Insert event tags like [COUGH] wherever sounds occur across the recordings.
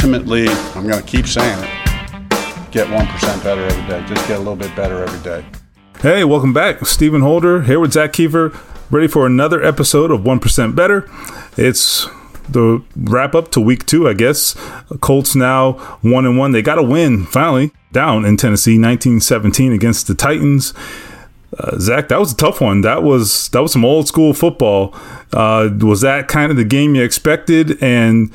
ultimately, I'm going to keep saying it. Get 1% better every day. Just get a little bit better every day. Hey, welcome back. Stephen Holder here with Zach Keefer, ready for another episode of 1% Better. It's the wrap up to week two, I guess. Colts now one and one. They got a win finally down in Tennessee, 1917 against the Titans. Uh, Zach, that was a tough one. That was that was some old school football. Uh, was that kind of the game you expected? And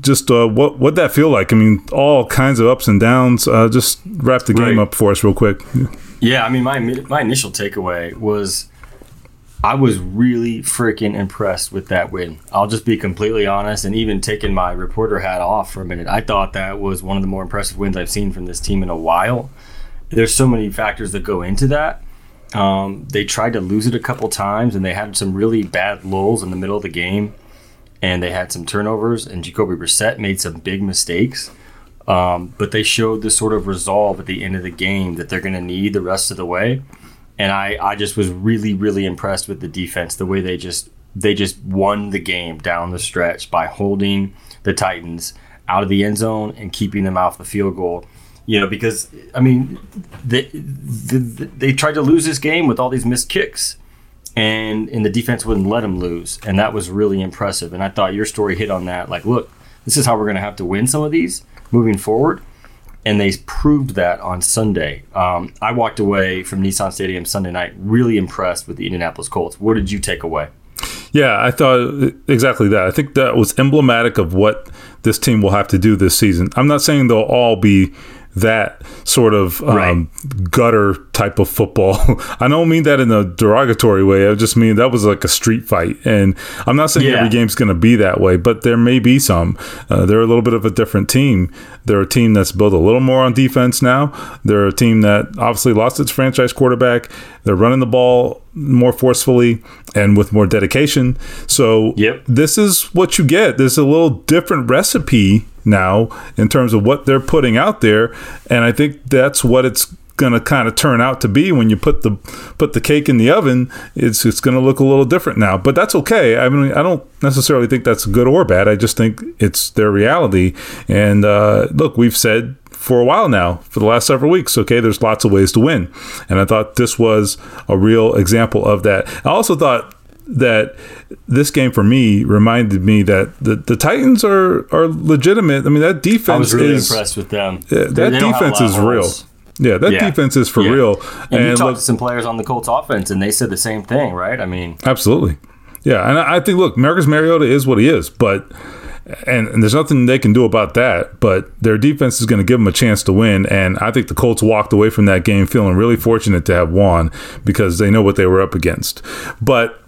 just uh, what what that feel like? I mean, all kinds of ups and downs. Uh, just wrap the game right. up for us real quick. Yeah, I mean, my my initial takeaway was I was really freaking impressed with that win. I'll just be completely honest, and even taking my reporter hat off for a minute, I thought that was one of the more impressive wins I've seen from this team in a while. There's so many factors that go into that um, they tried to lose it a couple times, and they had some really bad lulls in the middle of the game, and they had some turnovers, and Jacoby Brissett made some big mistakes. Um, but they showed the sort of resolve at the end of the game that they're going to need the rest of the way. And I, I just was really, really impressed with the defense, the way they just they just won the game down the stretch by holding the Titans out of the end zone and keeping them off the field goal you know, because I mean, they, they, they tried to lose this game with all these missed kicks, and and the defense wouldn't let them lose, and that was really impressive. And I thought your story hit on that. Like, look, this is how we're going to have to win some of these moving forward, and they proved that on Sunday. Um, I walked away from Nissan Stadium Sunday night really impressed with the Indianapolis Colts. What did you take away? Yeah, I thought exactly that. I think that was emblematic of what this team will have to do this season. I'm not saying they'll all be that sort of um, right. gutter type of football. [LAUGHS] I don't mean that in a derogatory way. I just mean that was like a street fight. And I'm not saying yeah. every game's going to be that way, but there may be some. Uh, they're a little bit of a different team. They're a team that's built a little more on defense now. They're a team that obviously lost its franchise quarterback. They're running the ball more forcefully and with more dedication. So yep. this is what you get. There's a little different recipe now in terms of what they're putting out there, and I think that's what it's going to kind of turn out to be when you put the put the cake in the oven. It's it's going to look a little different now, but that's okay. I mean, I don't necessarily think that's good or bad. I just think it's their reality. And uh, look, we've said for a while now, for the last several weeks. Okay, there's lots of ways to win, and I thought this was a real example of that. I also thought that this game for me reminded me that the, the Titans are are legitimate. I mean, that defense. I was really is, impressed with them. Yeah, that they defense is real. Yeah, that yeah. defense is for yeah. real. And, and you talked look, to some players on the Colts offense, and they said the same thing, right? I mean, absolutely. Yeah, and I think look, Marcus Mariota is what he is, but and, and, there's nothing they can do about that. But their defense is going to give them a chance to win, and I think the Colts walked away from that game feeling really fortunate to have won because they know what they were up against. But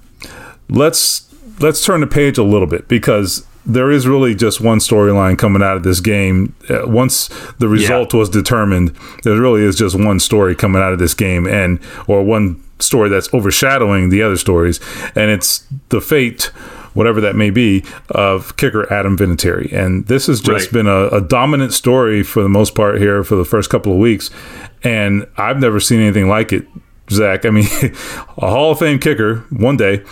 let's let's turn the page a little bit because there is really just one storyline coming out of this game. Uh, once the result yeah. was determined, there really is just one story coming out of this game, and or one story that's overshadowing the other stories, and it's the fate whatever that may be, of kicker Adam Vinatieri. And this has just right. been a, a, dominant story for the most part here for the first couple of weeks. And I've never seen anything like it. Zach, I mean, [LAUGHS] a Hall of Fame kicker one day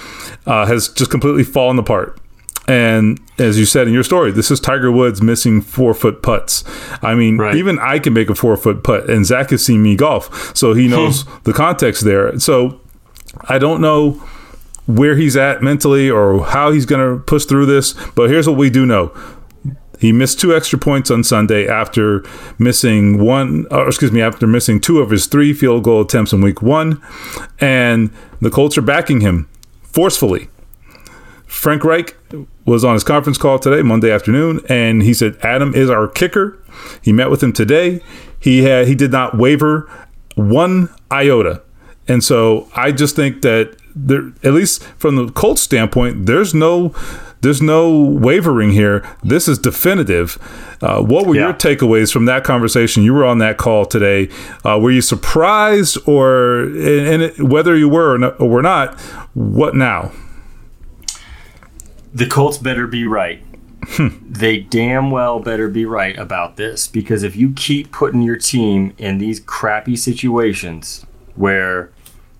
uh, has just completely fallen apart. And as you said in your story, this is Tiger Woods missing four foot putts. I mean, right. even I can make a four foot putt, and Zach has seen me golf, so he knows the context there. So I don't know where he's at mentally or how he's going to push through this. But here's what we do know. He missed two extra points on Sunday after missing one, or excuse me, after missing two of his three field goal attempts in week one. And the Colts are backing him forcefully. Frank Reich was on his conference call today, Monday afternoon, and he said Adam is our kicker. He met with him today. He had he did not waver one iota. And so I just think that there, at least from the Colts standpoint, there's no there's no wavering here. This is definitive. Uh, what were yeah. your takeaways from that conversation? You were on that call today. Uh, were you surprised, or and, and whether you were or, not, or were not, what now? The Colts better be right. Hmm. they damn well better be right about this because if you keep putting your team in these crappy situations where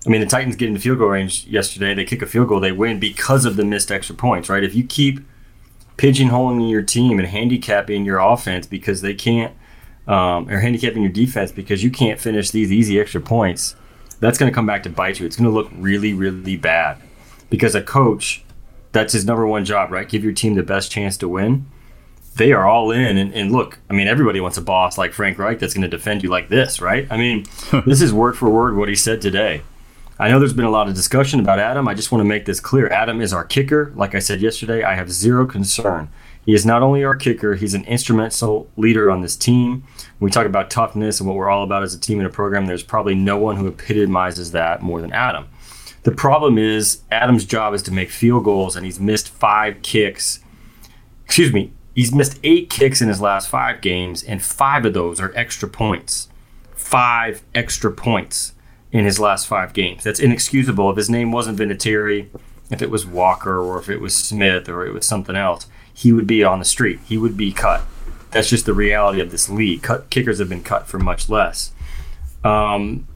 I mean, the Titans get into field goal range yesterday. They kick a field goal, they win because of the missed extra points, right? If you keep pigeonholing your team and handicapping your offense because they can't, um, or handicapping your defense because you can't finish these easy extra points, that's going to come back to bite you. It's going to look really, really bad because a coach, that's his number one job, right? Give your team the best chance to win. They are all in. And, and look, I mean, everybody wants a boss like Frank Reich that's going to defend you like this, right? I mean, [LAUGHS] this is word for word what he said today. I know there's been a lot of discussion about Adam. I just want to make this clear. Adam is our kicker. Like I said yesterday, I have zero concern. He is not only our kicker, he's an instrumental leader on this team. When we talk about toughness and what we're all about as a team and a program, there's probably no one who epitomizes that more than Adam. The problem is, Adam's job is to make field goals, and he's missed five kicks. Excuse me, he's missed eight kicks in his last five games, and five of those are extra points. Five extra points in his last five games. That's inexcusable. If his name wasn't Vinatieri, if it was Walker, or if it was Smith, or it was something else, he would be on the street. He would be cut. That's just the reality of this league. Cut, kickers have been cut for much less. Um,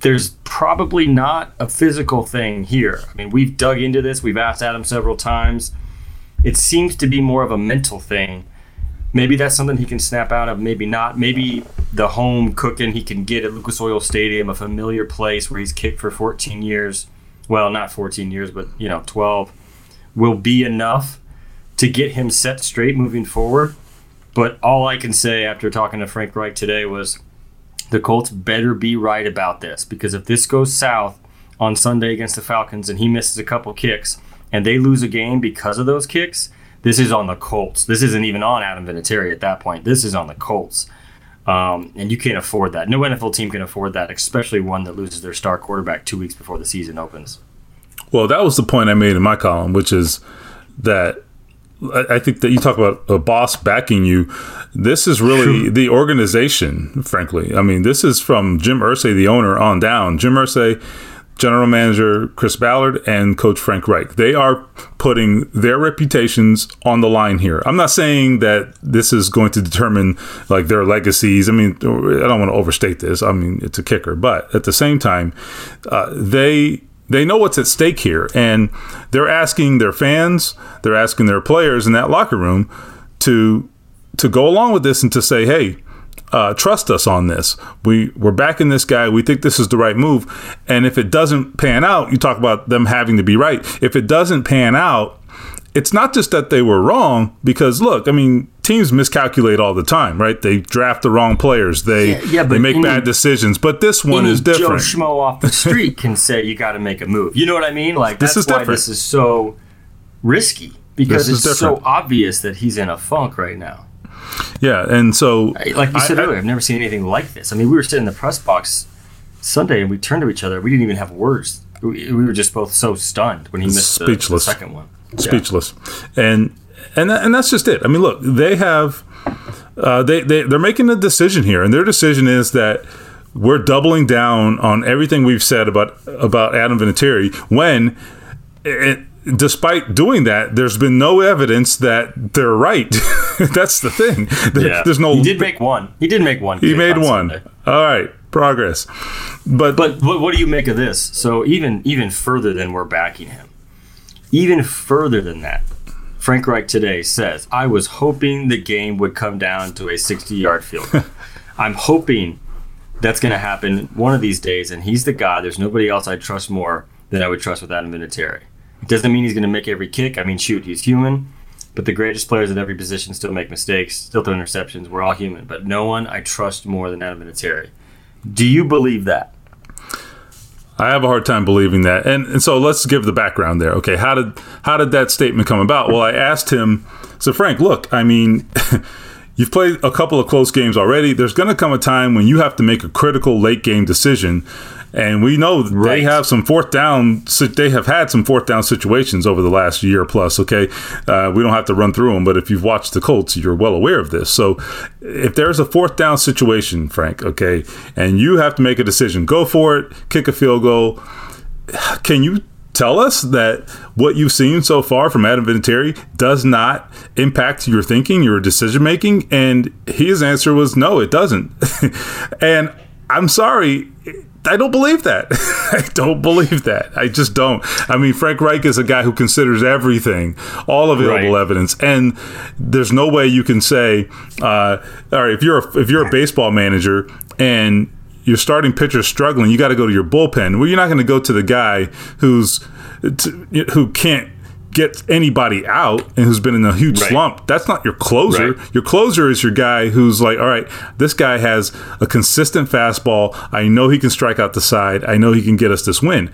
there's probably not a physical thing here. I mean, we've dug into this. We've asked Adam several times. It seems to be more of a mental thing maybe that's something he can snap out of. Maybe not. Maybe the home cooking he can get at Lucas Oil Stadium, a familiar place where he's kicked for 14 years. Well, not 14 years, but you know, 12 will be enough to get him set straight moving forward. But all I can say after talking to Frank Reich today was the Colts better be right about this because if this goes south on Sunday against the Falcons and he misses a couple kicks and they lose a game because of those kicks, this is on the Colts. This isn't even on Adam Vinatieri at that point. This is on the Colts. Um, and you can't afford that. No NFL team can afford that, especially one that loses their star quarterback two weeks before the season opens. Well, that was the point I made in my column, which is that I think that you talk about a boss backing you. This is really the organization, frankly. I mean, this is from Jim Irsay, the owner, on down. Jim Irsay general manager Chris Ballard and coach Frank Reich. They are putting their reputations on the line here. I'm not saying that this is going to determine like their legacies. I mean, I don't want to overstate this. I mean, it's a kicker, but at the same time, uh, they they know what's at stake here, and they're asking their fans, they're asking their players in that locker room to to go along with this and to say, hey uh, trust us on this. We we're backing this guy. We think this is the right move. And if it doesn't pan out, you talk about them having to be right. If it doesn't pan out, it's not just that they were wrong. Because look, I mean, teams miscalculate all the time, right? They draft the wrong players. They yeah, yeah, they make any, bad decisions. But this one is different. Joe Schmo off the street can say you got to make a move. You know what I mean? Like this is why different. this is so risky because it's so obvious that he's in a funk right now. Yeah, and so like you said I, earlier, I've never seen anything like this. I mean, we were sitting in the press box Sunday and we turned to each other. We didn't even have words. We, we were just both so stunned when he missed. The, the second one. Speechless, yeah. and and and that's just it. I mean, look, they have uh, they they they're making a decision here, and their decision is that we're doubling down on everything we've said about about Adam Vinatieri when. It, despite doing that, there's been no evidence that they're right. [LAUGHS] That's the thing. There, yeah. There's no. He did make one. He did make one. He made on one. Sunday. All right, progress. But but what do you make of this? So even even further than we're backing him, even further than that, Frank Reich today says, "I was hoping the game would come down to a 60-yard field. [LAUGHS] I'm hoping." That's going to happen one of these days, and he's the guy. There's nobody else I trust more than I would trust with Adam Vinatieri. It doesn't mean he's going to make every kick. I mean, shoot, he's human. But the greatest players at every position still make mistakes, still throw interceptions. We're all human. But no one I trust more than Adam Vinatieri. Do you believe that? I have a hard time believing that. And, and so let's give the background there. Okay, how did how did that statement come about? Well, I asked him. So Frank, look, I mean, [LAUGHS] you've played a couple of close games already. There's going to come a time when you have to make a critical late game decision and we know right. they have some fourth down. They have had some fourth down situations over the last year plus. Okay, uh, we don't have to run through them, but if you've watched the Colts, you're well aware of this. So, if there's a fourth down situation, Frank, okay, and you have to make a decision, go for it, kick a field goal. Can you tell us that what you've seen so far from Adam Vinatieri does not impact your thinking, your decision making? And his answer was no, it doesn't. [LAUGHS] and I'm sorry I don't believe that. [LAUGHS] I don't believe that. I just don't. I mean, Frank Reich is a guy who considers everything, all available right. evidence, and there's no way you can say, uh, all right, if you're a, if you're a baseball manager and your starting pitcher struggling, you got to go to your bullpen. Well, you're not going to go to the guy who's who can't get anybody out and who's been in a huge right. slump. That's not your closer. Right. Your closer is your guy who's like, all right, this guy has a consistent fastball. I know he can strike out the side. I know he can get us this win.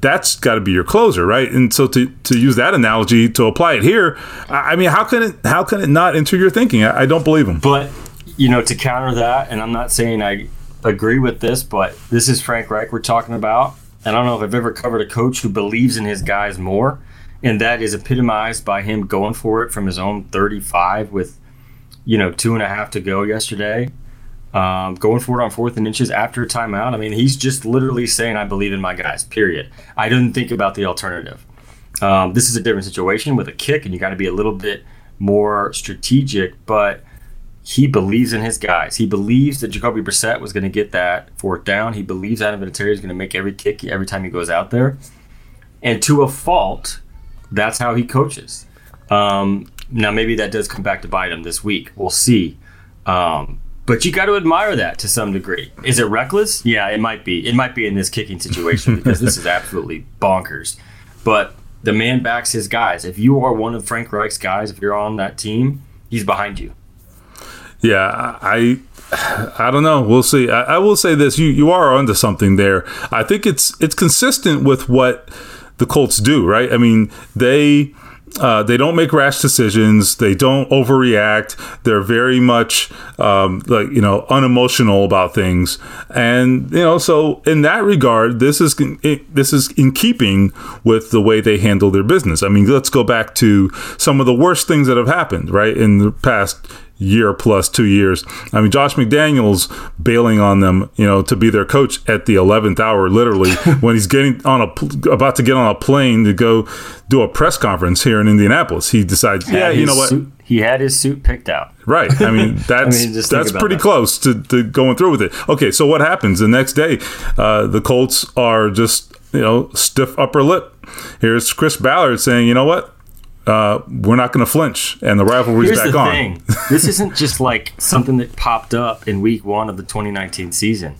That's got to be your closer, right? And so to, to use that analogy to apply it here, I mean, how can it how can it not enter your thinking? I, I don't believe him. But you know, to counter that, and I'm not saying I agree with this, but this is Frank Reich we're talking about. And I don't know if I've ever covered a coach who believes in his guys more and that is epitomized by him going for it from his own 35 with you know two and a half to go yesterday um, going for it on fourth and inches after a timeout i mean he's just literally saying i believe in my guys period i didn't think about the alternative um, this is a different situation with a kick and you got to be a little bit more strategic but he believes in his guys. He believes that Jacoby Brissett was going to get that fourth down. He believes Adam Vinatieri is going to make every kick every time he goes out there. And to a fault, that's how he coaches. Um, now, maybe that does come back to bite him this week. We'll see. Um, but you got to admire that to some degree. Is it reckless? Yeah, it might be. It might be in this kicking situation because this is absolutely bonkers. But the man backs his guys. If you are one of Frank Reich's guys, if you're on that team, he's behind you. Yeah, I I don't know. We'll see. I, I will say this: you you are onto something there. I think it's it's consistent with what the Colts do, right? I mean, they uh, they don't make rash decisions. They don't overreact. They're very much um, like you know unemotional about things, and you know so in that regard, this is this is in keeping with the way they handle their business. I mean, let's go back to some of the worst things that have happened right in the past year plus two years. I mean, Josh McDaniels bailing on them, you know, to be their coach at the eleventh hour, literally [LAUGHS] when he's getting on a about to get on a plane to go do a press conference here in Indianapolis. He decides, yeah, you know what. Suit, he had his suit picked out. Right. I mean, [LAUGHS] that's I mean, that's pretty that. close to, to, going through with it. Okay, so what happens the next day? Uh, the Colts are just you know stiff upper lip. Here's Chris Ballard saying, you know what? Uh, we're not going to flinch, and the rivalry's Here's back the on. Thing. [LAUGHS] this isn't just like something that popped up in week one of the 2019 season.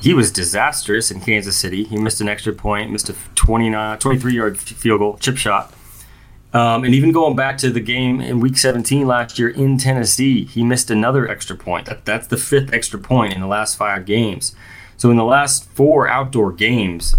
He was disastrous in Kansas City. He missed an extra point, missed a 29, 23 yard field goal, chip shot. Um, and even going back to the game in week 17 last year in Tennessee, he missed another extra point. That, that's the fifth extra point in the last five games. So in the last four outdoor games,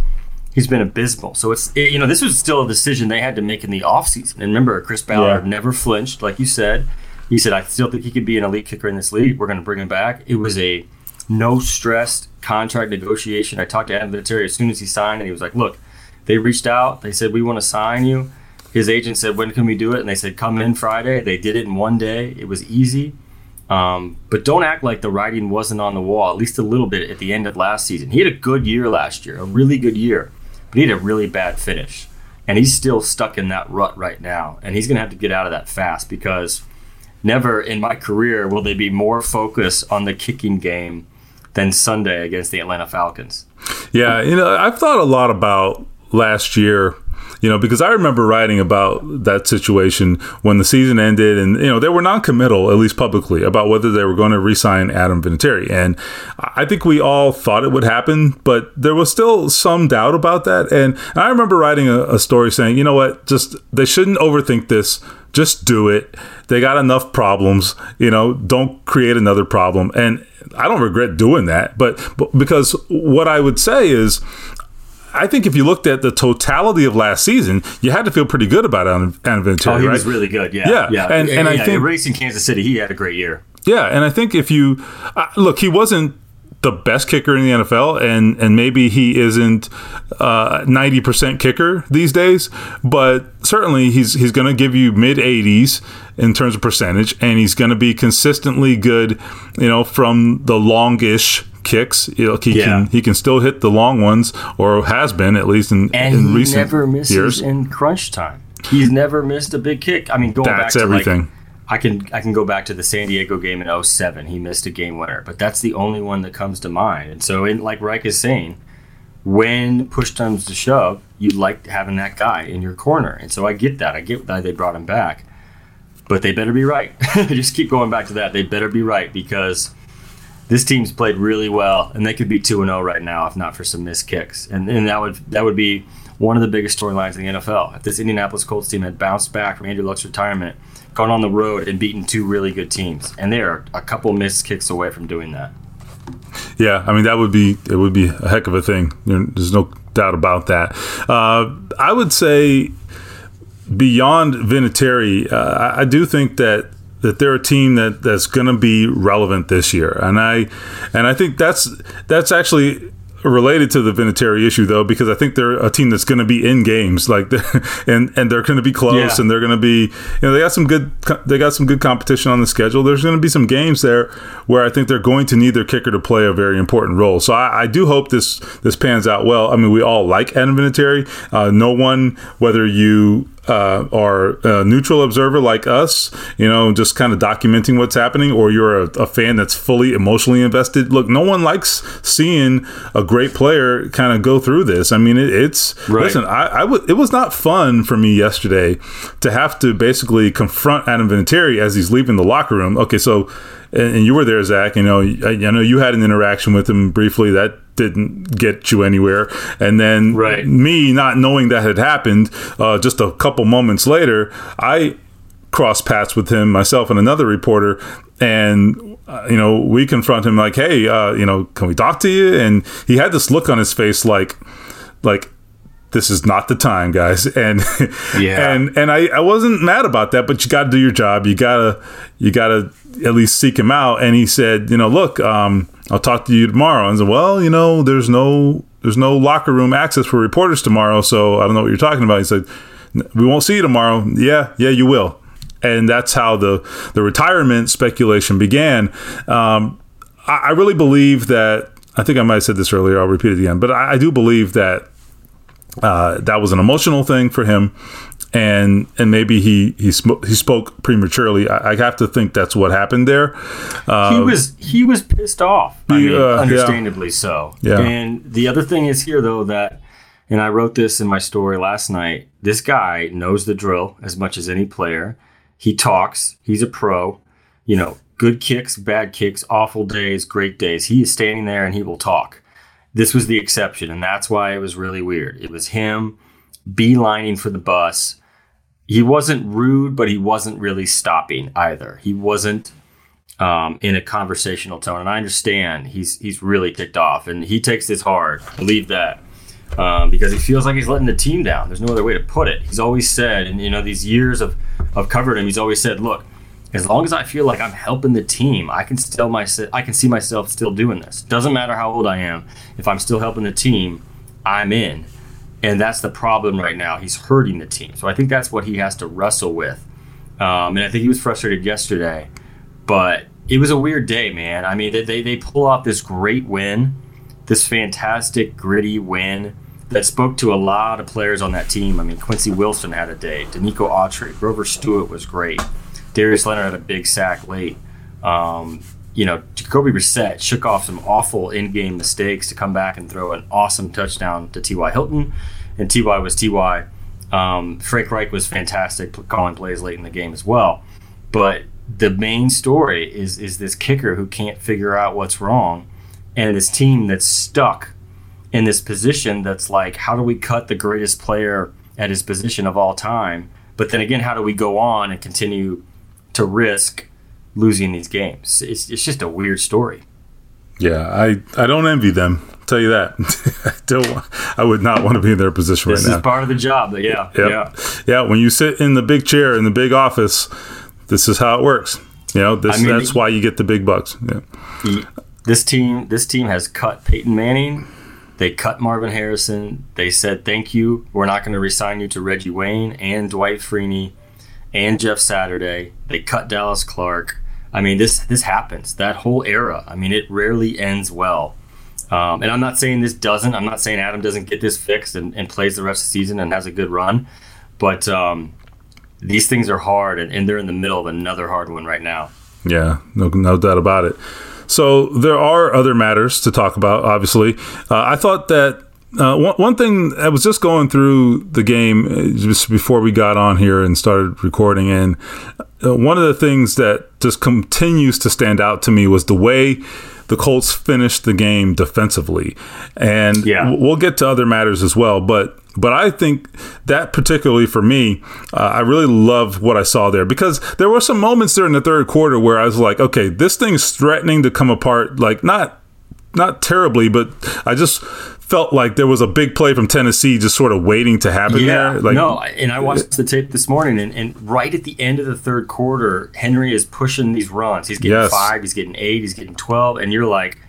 he's been abysmal. So it's it, you know this was still a decision they had to make in the offseason. And remember, Chris Ballard yeah. never flinched, like you said. He said, "I still think he could be an elite kicker in this league. We're going to bring him back." It was a no stress contract negotiation. I talked to Adam Vinatieri as soon as he signed, and he was like, "Look, they reached out. They said we want to sign you." His agent said, "When can we do it?" And they said, "Come in Friday." They did it in one day. It was easy. Um, but don't act like the writing wasn't on the wall, at least a little bit at the end of last season. He had a good year last year, a really good year but he had a really bad finish. And he's still stuck in that rut right now. And he's going to have to get out of that fast because never in my career will they be more focused on the kicking game than Sunday against the Atlanta Falcons. Yeah, you know, I've thought a lot about last year you know, because I remember writing about that situation when the season ended, and you know they were non-committal, at least publicly, about whether they were going to re-sign Adam Vinatieri, and I think we all thought it would happen, but there was still some doubt about that. And I remember writing a, a story saying, you know what, just they shouldn't overthink this. Just do it. They got enough problems. You know, don't create another problem. And I don't regret doing that, but, but because what I would say is I think if you looked at the totality of last season, you had to feel pretty good about Adam Vinatieri. Oh, he right? was really good. Yeah, yeah, yeah. And, and yeah, I think racing Kansas City, he had a great year. Yeah, and I think if you uh, look, he wasn't the best kicker in the NFL, and and maybe he isn't uh, ninety uh, percent kicker these days, but certainly he's he's going to give you mid eighties in terms of percentage, and he's going to be consistently good, you know, from the longish kicks. He yeah. can he can still hit the long ones, or has been at least in, and in recent never misses years. in crunch time. He's never missed a big kick. I mean, going That's back to everything. Like I can I can go back to the San Diego game in 07. He missed a game winner, but that's the only one that comes to mind. And so, in, like Reich is saying, when push comes to shove, you like having that guy in your corner. And so I get that. I get why they brought him back, but they better be right. [LAUGHS] Just keep going back to that. They better be right because this team's played really well, and they could be two and zero oh right now if not for some missed kicks. And and that would that would be one of the biggest storylines in the NFL. If this Indianapolis Colts team had bounced back from Andrew Luck's retirement gone on the road and beaten two really good teams, and they are a couple missed kicks away from doing that. Yeah, I mean that would be it would be a heck of a thing. There's no doubt about that. Uh, I would say beyond Vinatieri, uh, I do think that that they're a team that, that's going to be relevant this year, and I and I think that's that's actually related to the Vinatieri issue though, because I think they're a team that's going to be in games, like, [LAUGHS] and and they're going to be close, yeah. and they're going to be, you know, they got some good, they got some good competition on the schedule. There's going to be some games there where I think they're going to need their kicker to play a very important role. So I, I do hope this this pans out well. I mean, we all like Adam Vinatieri. Uh, no one, whether you uh, are a neutral observer like us, you know, just kind of documenting what's happening, or you're a, a, fan that's fully emotionally invested. Look, no one likes seeing a great player kind of go through this. I mean, it, it's right. listen. I, I w- it was not fun for me yesterday to have to basically confront Adam Vinatieri as he's leaving the locker room. Okay, so and, you were there, Zach. You know, I, I know you had an interaction with him briefly. That didn't get you anywhere. And then right. me not knowing that had happened, uh, just a couple moments later, I crossed paths with him, myself and another reporter, and uh, you know we confront him like, "Hey, uh, you know, can we talk to you?" And he had this look on his face like, like this is not the time guys [LAUGHS] and yeah and and I, I wasn't mad about that but you got to do your job you gotta you gotta at least seek him out and he said you know look um, I'll talk to you tomorrow. And I said, well, you know, there's no there's no locker room access for reporters tomorrow, so I don't know what you're talking about. He said, we won't see you tomorrow. Yeah, yeah, you will. And that's how the the retirement speculation began. Um, I, I, really believe that. I think I might have said this earlier. I'll repeat it again, but I, I do believe that uh, that was an emotional thing for him and and maybe he he, sm- he spoke prematurely. I, I, have to think that's what happened there. Uh, he was he was pissed off. I mean, uh, understandably yeah. so. Yeah. And the other thing is here though that, and I wrote this in my story last night. This guy knows the drill as much as any player. He talks. He's a pro. You know, good kicks, bad kicks, awful days, great days. He is standing there and he will talk. This was the exception, and that's why it was really weird. It was him beelining for the bus. He wasn't rude, but he wasn't really stopping either. He wasn't um, in a conversational tone, and I understand he's he's really ticked off, and he takes this hard. Believe that. Um, because he feels like he's letting the team down. There's no other way to put it. He's always said, and you know, these years of of covering him, he's always said, "Look, as long as I feel like I'm helping the team, I can still my I can see myself still doing this. Doesn't matter how old I am. If I'm still helping the team, I'm in." and that's the problem right now. He's hurting the team, so I think that's what he has to wrestle with. Um, and I think he was frustrated yesterday, but it was a weird day, man. I mean, they they pull off this great win, this fantastic gritty win that spoke to a lot of players on that team. I mean, Quincy Wilson had a day, Denico Autry, Grover Stewart was great, Darius Leonard had a big sack late. Um, you know, Jacoby Brissett shook off some awful in-game mistakes to come back and throw an awesome touchdown to T.Y. Hilton, and T.Y. was T.Y. Um, Frank Reich was fantastic calling plays late in the game as well, but the main story is is this kicker who can't figure out what's wrong, and this team that's stuck in this position that's like, how do we cut the greatest player at his position of all time? But then again, how do we go on and continue to risk losing these games. It's, it's just a weird story. Yeah, I, I don't envy them. I'll tell you that. [LAUGHS] I don't. I would not want to be in their position this right now. This is part of the job. But yeah, yep. yeah, yeah. When you sit in the big chair in the big office, this is how it works. You know, this I mean, that's why you get the big bucks. Yeah. This team, this team has cut Peyton Manning. They cut Marvin Harrison. They said, "Thank you. We're not going to resign you to Reggie Wayne and Dwight Freeney and Jeff Saturday." They cut Dallas Clark. I mean, this this happens. That whole era. I mean, it rarely ends well. Um, and I'm not saying this doesn't. I'm not saying Adam doesn't get this fixed and, and, plays the rest of the season and has a good run. But um, these things are hard, and, and they're in the middle of another hard one right now. Yeah, no, no doubt about it. So there are other matters to talk about. Obviously, uh, I thought that uh, one, one thing I was just going through the game uh, just before we got on here and started recording, and uh, one of the things that just continues to stand out to me was the way the Colts finished the game defensively, and Yeah. we'll get to other matters as well, but. But I think that particularly for me, uh, I really love what I saw there because there were some moments there in the third quarter where I was like, okay, this thing's threatening to come apart. Like not not terribly, but I just felt like there was a big play from Tennessee just sort of waiting to happen there. Like, no, and I watched the tape this morning, and, and right at the end of the third quarter, Henry is pushing these runs. He's getting Yes. five, he's getting eight, he's getting twelve, and you're like,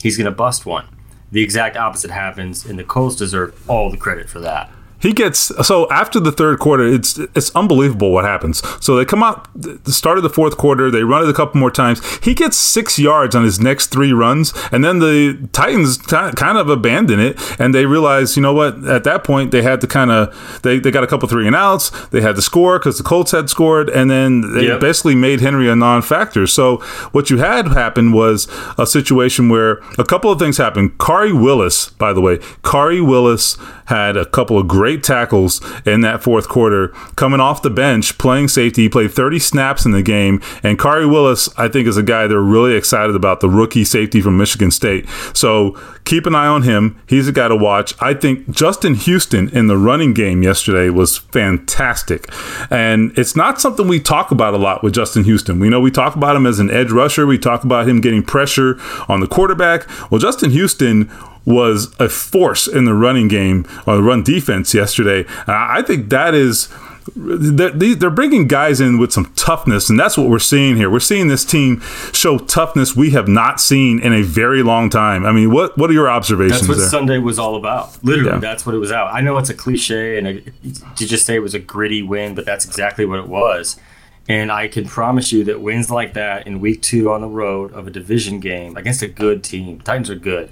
he's going to bust one. The exact opposite happens, and the Colts deserve all the credit for that. He gets so after the third quarter, it's it's unbelievable what happens. So they come out the start of the fourth quarter, they run it a couple more times. He gets six yards on his next three runs, and then the Titans ki- kind of abandon it, and they realize, you know what? At that point, they had to kind of they, they got a couple three and outs. They had to score because the Colts had scored, and then they Yep. basically made Henry a non-factor. So what you had happen was a situation where a couple of things happened. Khari Willis, by the way, Khari Willis had a couple of great tackles in that fourth quarter, coming off the bench, playing safety. He played 30 snaps in the game, and Khari Willis, I think, is a guy they're really excited about, the rookie safety from Michigan State. So keep an eye on him. He's a guy to watch. I think Justin Houston in the running game yesterday was fantastic, and it's not something we talk about a lot with Justin Houston. We know we talk about him as an edge rusher. We talk about him getting pressure on the quarterback. Well, Justin Houston was a force in the running game or the run defense yesterday. And I think that is. They're, they're bringing guys in with some toughness, and that's what we're seeing here. We're seeing this team show toughness we have not seen in a very long time. I mean, what what are your observations That's what there? Sunday was all about. Literally, Yeah. that's what it was out. I know it's a cliche, and it, to just say it was a gritty win, but that's exactly what it was. And I can promise you that wins like that in week two on the road of a division game against a good team, Titans are good,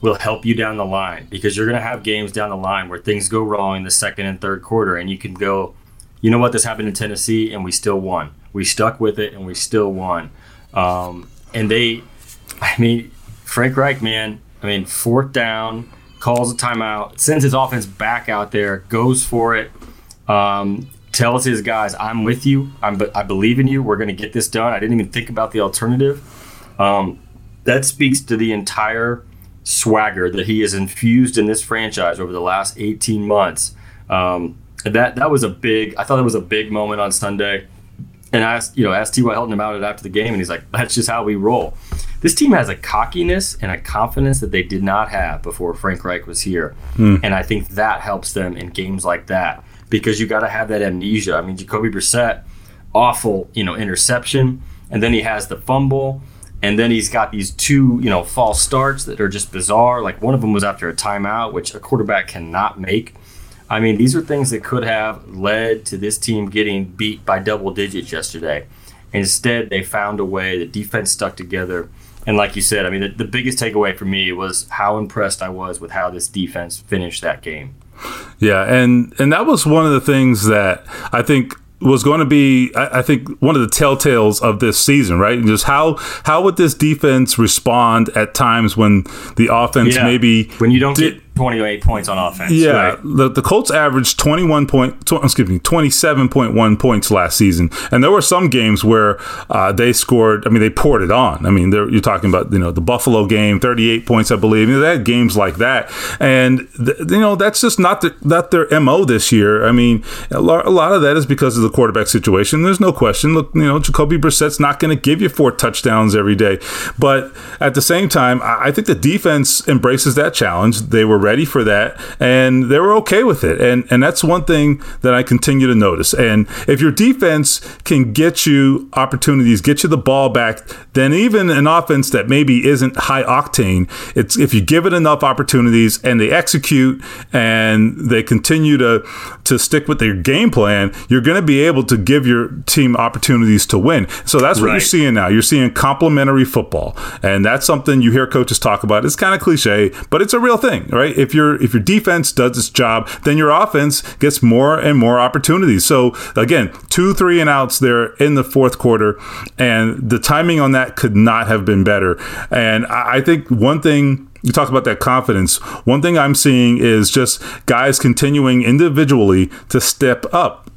will help you down the line because you're going to have games down the line where things go wrong in the second and third quarter, and you can go, you know what, this happened in Tennessee, and we still won. We stuck with it, and we still won. Um, and they, I mean, Frank Reich, man, I mean, fourth down, calls a timeout, sends his offense back out there, goes for it, um, tells his guys, I'm with you. I'm, I believe in you. We're going to get this done. I didn't even think about the alternative. Um, that speaks to the entire swagger that he has infused in this franchise over the last 18 months. Um, that that was a big. I thought that was a big moment on Sunday. And I asked, you know, asked T.Y. Hilton about it after the game, and he's like, "That's just how we roll." This team has a cockiness and a confidence that they did not have before Frank Reich was here, and I think that helps them in games like that because you got to have that amnesia. I mean, Jacoby Brissett, awful, you know, interception, and then he has the fumble, and then he's got these two, you know, false starts that are just bizarre. Like one of them was after a timeout, which a quarterback cannot make. I mean, these are things that could have led to this team getting beat by double digits yesterday. Instead, they found a way. The defense stuck together. And like you said, I mean, the, the biggest takeaway for me was how impressed I was with how this defense finished that game. Yeah, and and that was one of the things that I think was going to be I, I think one of the telltales of this season, right? And Just how how would this defense respond at times when the offense maybe when you don't did- get 28 points on offense. yeah, right? the, the Colts averaged 21 point, tw- excuse me, 27.1 points last season. And there were some games where uh, they scored, I mean, they poured it on. I mean, you're talking about, you know, the Buffalo game, 38 points, I believe. You know, they had games like that. And, th- you know, that's just not, the, not their MO this year. I mean, a lot, a lot of that is because of the quarterback situation. There's no question. Look, you know, Jacoby Brissett's not going to give you four touchdowns every day. But at the same time, I I think the defense embraces that challenge. They were ready for that, and they were okay with it. And and that's one thing that I continue to notice. And if your defense can get you opportunities, get you the ball back, then even an offense that maybe isn't high octane, it's if you give it enough opportunities and they execute and they continue to to stick with their game plan, you're going to be able to give your team opportunities to win. So that's what you're seeing now. You're seeing complementary football, and that's something you hear coaches talk about. It's kind of cliche, but it's a real thing, right? If your if your defense does its job, then your offense gets more and more opportunities. So again, two three and outs there in the fourth quarter, and the timing on that could not have been better. And I think one thing you talk about that confidence. One thing I'm seeing is just guys continuing individually to step up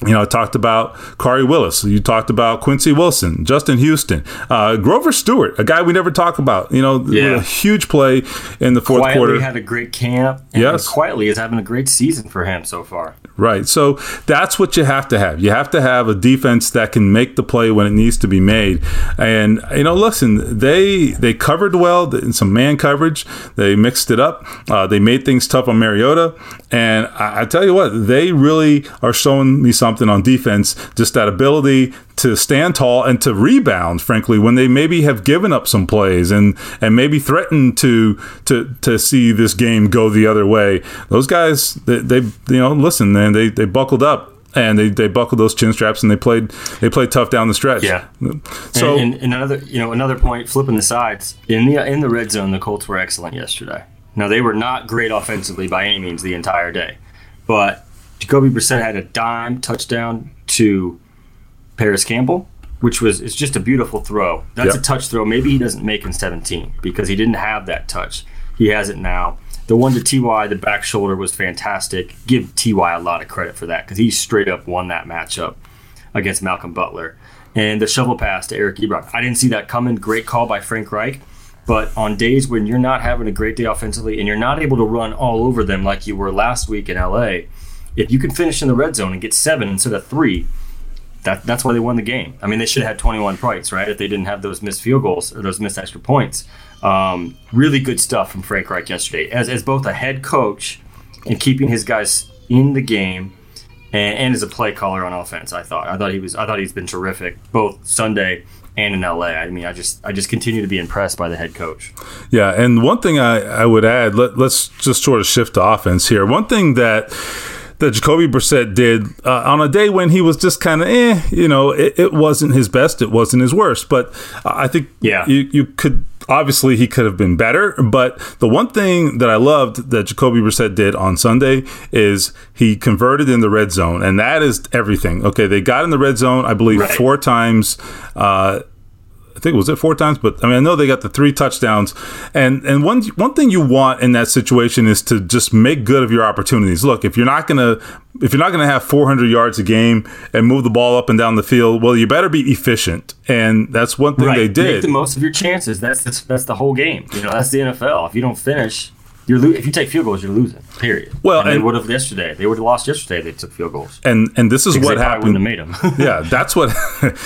you know, I talked about Khari Willis. You talked about Quincy Wilson, Justin Houston, uh, Grover Stewart, a guy we never talk about. You know, yeah. a huge play in the fourth quietly quarter. had a great camp. yes, quietly is having a great season for him so far. Right. So that's what you have to have. You have to have a defense that can make the play when it needs to be made. And you know, listen, they they covered well in some man coverage. They mixed it up. Uh, they made things tough on Mariota. And I, I tell you what, they really are showing me something on defense. Just that ability to stand tall and to rebound, frankly, when they maybe have given up some plays and and maybe threatened to to to see this game go the other way. Those guys, they, they you know, listen, man, they they buckled up and they, they buckled those chin straps and they played they played tough down the stretch. Yeah. So and, and, and, another you know another point, flipping the sides in the in the red zone, the Colts were excellent yesterday. Now they were not great offensively by any means the entire day, but Jacoby Brissett had a dime touchdown to Parris Campbell, which was it's just a beautiful throw. That's yep. a touch throw. Maybe he doesn't make in 17 because he didn't have that touch. He has it now. The one to Ty, the back shoulder was fantastic. Give Ty a lot of credit for that because he straight up won that matchup against Malcolm Butler. And the shovel pass to Eric Ebron. I didn't see that coming. Great call by Frank Reich. But on days when you're not having a great day offensively and you're not able to run all over them like you were last week in LA, if you can finish in the red zone and get seven instead of three, that, that's why they won the game. I mean, they should have had 21 points, right? If they didn't have those missed field goals or those missed extra points. Um, really good stuff from Frank Reich yesterday, as, as both a head coach and keeping his guys in the game, and, and as a play caller on offense. I thought, I thought he was, I thought he's been terrific both Sunday and in LA. I mean, I just I just continue to be impressed by the head coach. Yeah, and one thing I, I would add, let, let's just sort of shift to offense here. One thing that that Jacoby Brissett did uh, on a day when he was just kind of eh, you know, it, it, wasn't his best, it wasn't his worst, but I think yeah. you you could obviously he could have been better, but the one thing that I loved that Jacoby Brissett did on Sunday is he converted in the red zone, and that is everything. Okay, they got in the red zone, I believe, right. four times. Uh, I think it was it four times, but I mean I know they got the three touchdowns, and and one one thing you want in that situation is to just make good of your opportunities. Look, if you're not gonna if you're not gonna have 400 yards a game and move the ball up and down the field, well, you better be efficient, and that's one thing right. they did. Make the most of your chances. That's that's, that's the whole game. You know, that's the NFL. If you don't finish, you're lo- if you take field goals, you're losing. Period. Well, and, and they would have yesterday. They would have lost yesterday. They took field goals. And and this is what happened. Made them. yeah, that's what.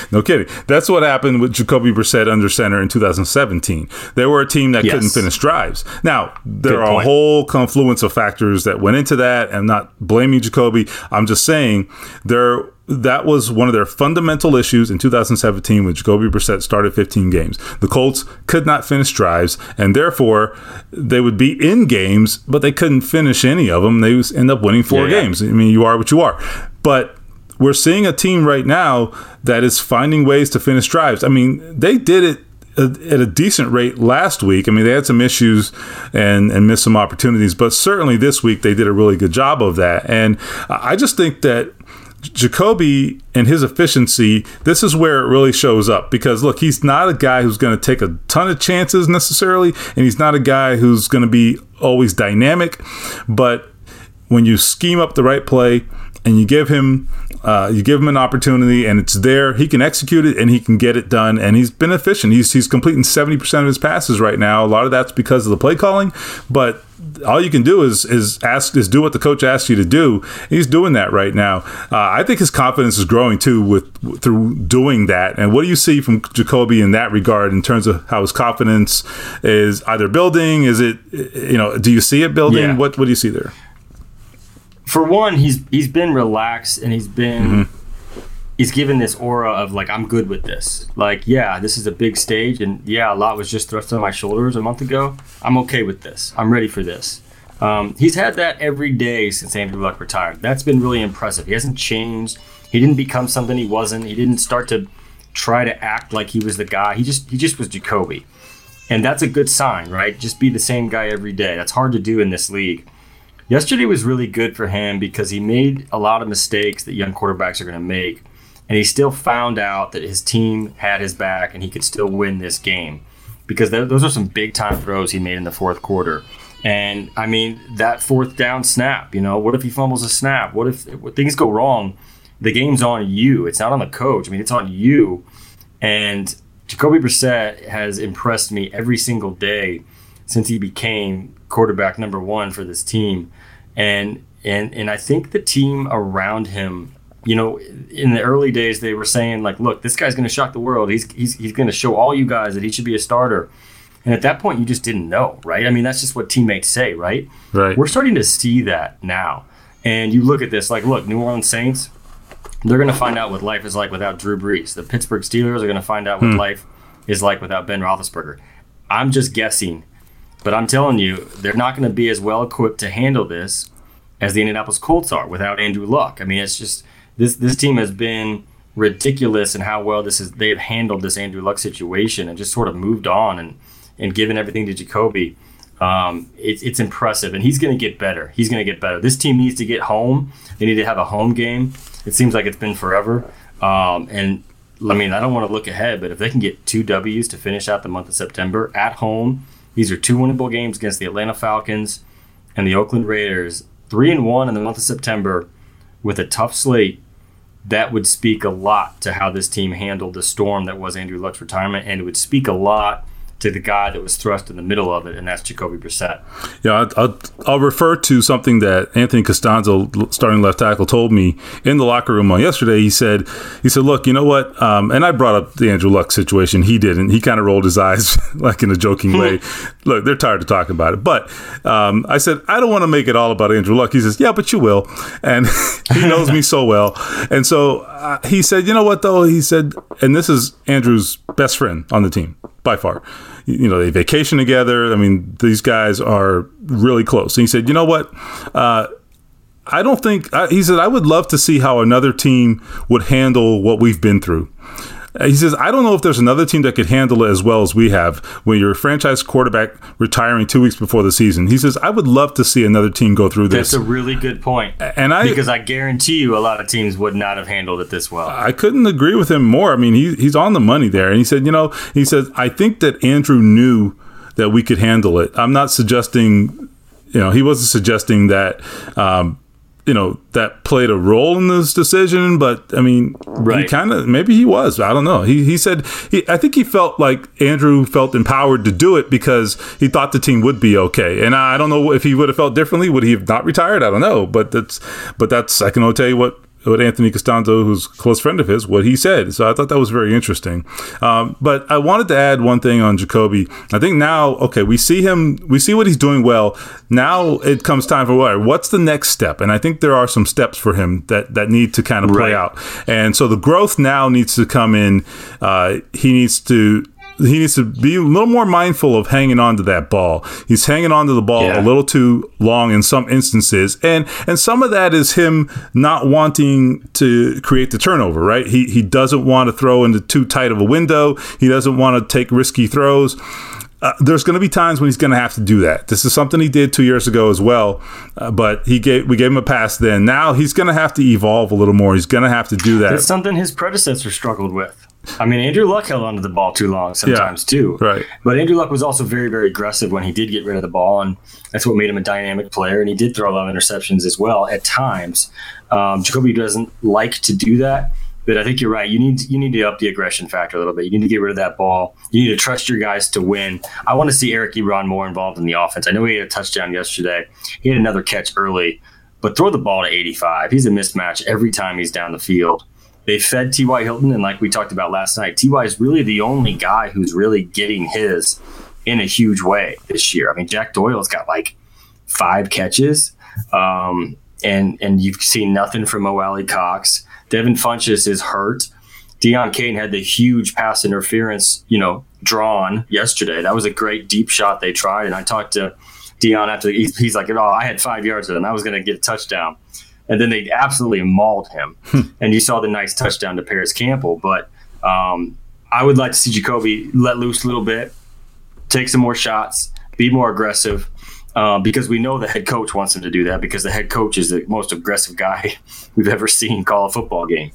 [LAUGHS] no kidding. That's what happened with Jacoby Brissett under center in 2017. They were a team that yes. couldn't finish drives. Now there Good are point. a whole confluence of factors that went into that. I'm not blaming Jacoby. I'm just saying there that was one of their fundamental issues in 2017 when Jacoby Brissett started 15 games. The Colts could not finish drives, and therefore they would be in games, but they couldn't finish any of them. They end up winning four yeah, games. I mean, you are what you are. But we're seeing a team right now that is finding ways to finish drives. I mean, they did it at a decent rate last week. I mean, they had some issues and and missed some opportunities, but certainly this week they did a really good job of that. And I just think that Jacoby and his efficiency, this is where it really shows up because look, he's not a guy who's going to take a ton of chances necessarily, and he's not a guy who's going to be always dynamic. But when you scheme up the right play and you give him uh, you give him an opportunity and it's there, he can execute it and he can get it done. And he's been efficient. He's he's completing seventy percent of his passes right now. A lot of that's because of the play calling, but all you can do is is ask is do what the coach asks you to do. He's doing that right now. Uh, I think his confidence is growing too with through doing that. And what do you see from Jacoby in that regard in terms of how his confidence is either building? Is it you know do you see it building? Yeah. What what do you see there? For one, he's he's been relaxed and he's been. Mm-hmm he's given this aura of like I'm good with this. Like, yeah, this is a big stage, and yeah, a lot was just thrust on my shoulders a month ago. I'm okay with this. I'm ready for this. Um, he's had that every day since Andrew Luck retired. That's been really impressive. He hasn't changed. He didn't become something he wasn't. He didn't start to try to act like he was the guy. He just he just was Jacoby. And that's a good sign, right? Just be the same guy every day. That's hard to do in this league. Yesterday was really good for him because he made a lot of mistakes that young quarterbacks are going to make. And he still found out that his team had his back and he could still win this game because th- those are some big time throws he made in the fourth quarter. And I mean, that fourth down snap, you know, what if he fumbles a snap? What if, if things go wrong? The game's on you. It's not on the coach. I mean, it's on you. And Jacoby Brissett has impressed me every single day since he became quarterback number one for this team. And and and I think the team around him, you know, in the early days they were saying like, look, this guy's going to shock the world. He's he's he's going to show all you guys that he should be a starter. And at that point, you just didn't know, right? I mean, that's just what teammates say, right? Right. We're starting to see that now. And you look at this, like, look, New Orleans Saints, they're going to find out what life is like without Drew Brees. The Pittsburgh Steelers are going to find out what hmm. life is like without Ben Roethlisberger. I'm just guessing, but I'm telling you, they're not going to be as well equipped to handle this as the Indianapolis Colts are without Andrew Luck. I mean, it's just this this team has been ridiculous in how well this is they've handled this Andrew Luck situation and just sort of moved on and and given everything to Jacoby. Um, it, it's impressive, and he's going to get better. He's going to get better. This team needs to get home. They need to have a home game. It seems like it's been forever. Um, and I mean, I don't want to look ahead, but if they can get two W's to finish out the month of September at home, these are two winnable games against the Atlanta Falcons and the Oakland Raiders. Three and one in the month of September with a tough slate. That would speak a lot to how this team handled the storm that was Andrew Luck's retirement, and it would speak a lot to the guy that was thrust in the middle of it, and that's Jacoby Brissett. Yeah, I'll, I'll, I'll, refer to something that Anthony Castonzo, starting left tackle, told me in the locker room on yesterday. He said, "He said, look, you know what?" Um, and I brought up the Andrew Luck situation. He didn't. He kind of rolled his eyes [LAUGHS] like in a joking way. look, they're tired of talking about it. But um, I said, I don't want to make it all about Andrew Luck. He says, Yeah, but you will, and [LAUGHS] he knows me so well. And so uh, he said, You know what though? He said, and this is Andrew's best friend on the team by far. You know, they vacation together. I mean, these guys are really close. And he said, you know what? Uh, I don't think, uh, he said, I would love to see how another team would handle what we've been through. He says, I don't know if there's another team that could handle it as well as we have when you're a franchise quarterback retiring two weeks before the season. He says, I would love to see another team go through this. That's a really good point. And I because I guarantee you a lot of teams would not have handled it this well. I couldn't agree with him more. I mean, he, he's on the money there. And he said, you know, he says, I think that Andrew knew that we could handle it. I'm not suggesting, you know, he wasn't suggesting that um, you know that played a role in this decision but i mean right. he kind of maybe he was i don't know. He, he said he, i think he felt like andrew felt empowered to do it because he thought the team would be okay. And i don't know if he would have felt differently would he have not retired? I don't know but that's but that's i can only tell you what what Anthony Castonzo, who's a close friend of his, what he said. So I thought that was very interesting. Um, but I wanted to add one thing on Jacoby. I think now, okay, we see him, we see what he's doing well. Now it comes time for what? What's the next step? And I think there are some steps for him that that need to kind of play Right. out. And so the growth now needs to come in. Uh, he needs to he needs to be a little more mindful of hanging on to that ball. He's hanging on to the ball Yeah. a little too long in some instances, and and some of that is him not wanting to create the turnover. Right? He he doesn't want to throw into too tight of a window. He doesn't want to take risky throws. Uh, there's going to be times when he's going to have to do that. This is something he did two years ago as well, uh, but he gave we gave him a pass then. Now he's going to have to evolve a little more. He's going to have to do that. That's something his predecessor struggled with. I mean, Andrew Luck held onto the ball too long sometimes too. right. But Andrew Luck was also very, very aggressive when he did get rid of the ball, and that's what made him a dynamic player. And he did throw a lot of interceptions as well at times. Um, Jacoby doesn't like to do that, but I think you're right. You need you need to up the aggression factor a little bit. You need to get rid of that ball. You need to trust your guys to win. I want to see Eric Ebron more involved in the offense. I know he had a touchdown yesterday. He had another catch early, but throw the ball to 85. He's a mismatch every time he's down the field. They fed T.Y. Hilton, and like we talked about last night, T.Y. is really the only guy who's really getting his in a huge way this year. I mean, Jack Doyle's got like five catches, um, and and you've seen nothing from Mo Alie-Cox. Devin Funchess is hurt. Deon Cain had the huge pass interference, you know, drawn yesterday. That was a great deep shot they tried, and I talked to Deon after he's, he's like, "Oh, I had five yards of it, and I was going to get a touchdown." And then they absolutely mauled him. and you saw the nice touchdown to Parris Campbell. But um, I would like to see Jacoby let loose a little bit. take some more shots, be more aggressive. Uh, because we know the head coach wants him to do that because the head coach is the most aggressive guy [LAUGHS] we've ever seen call a football game.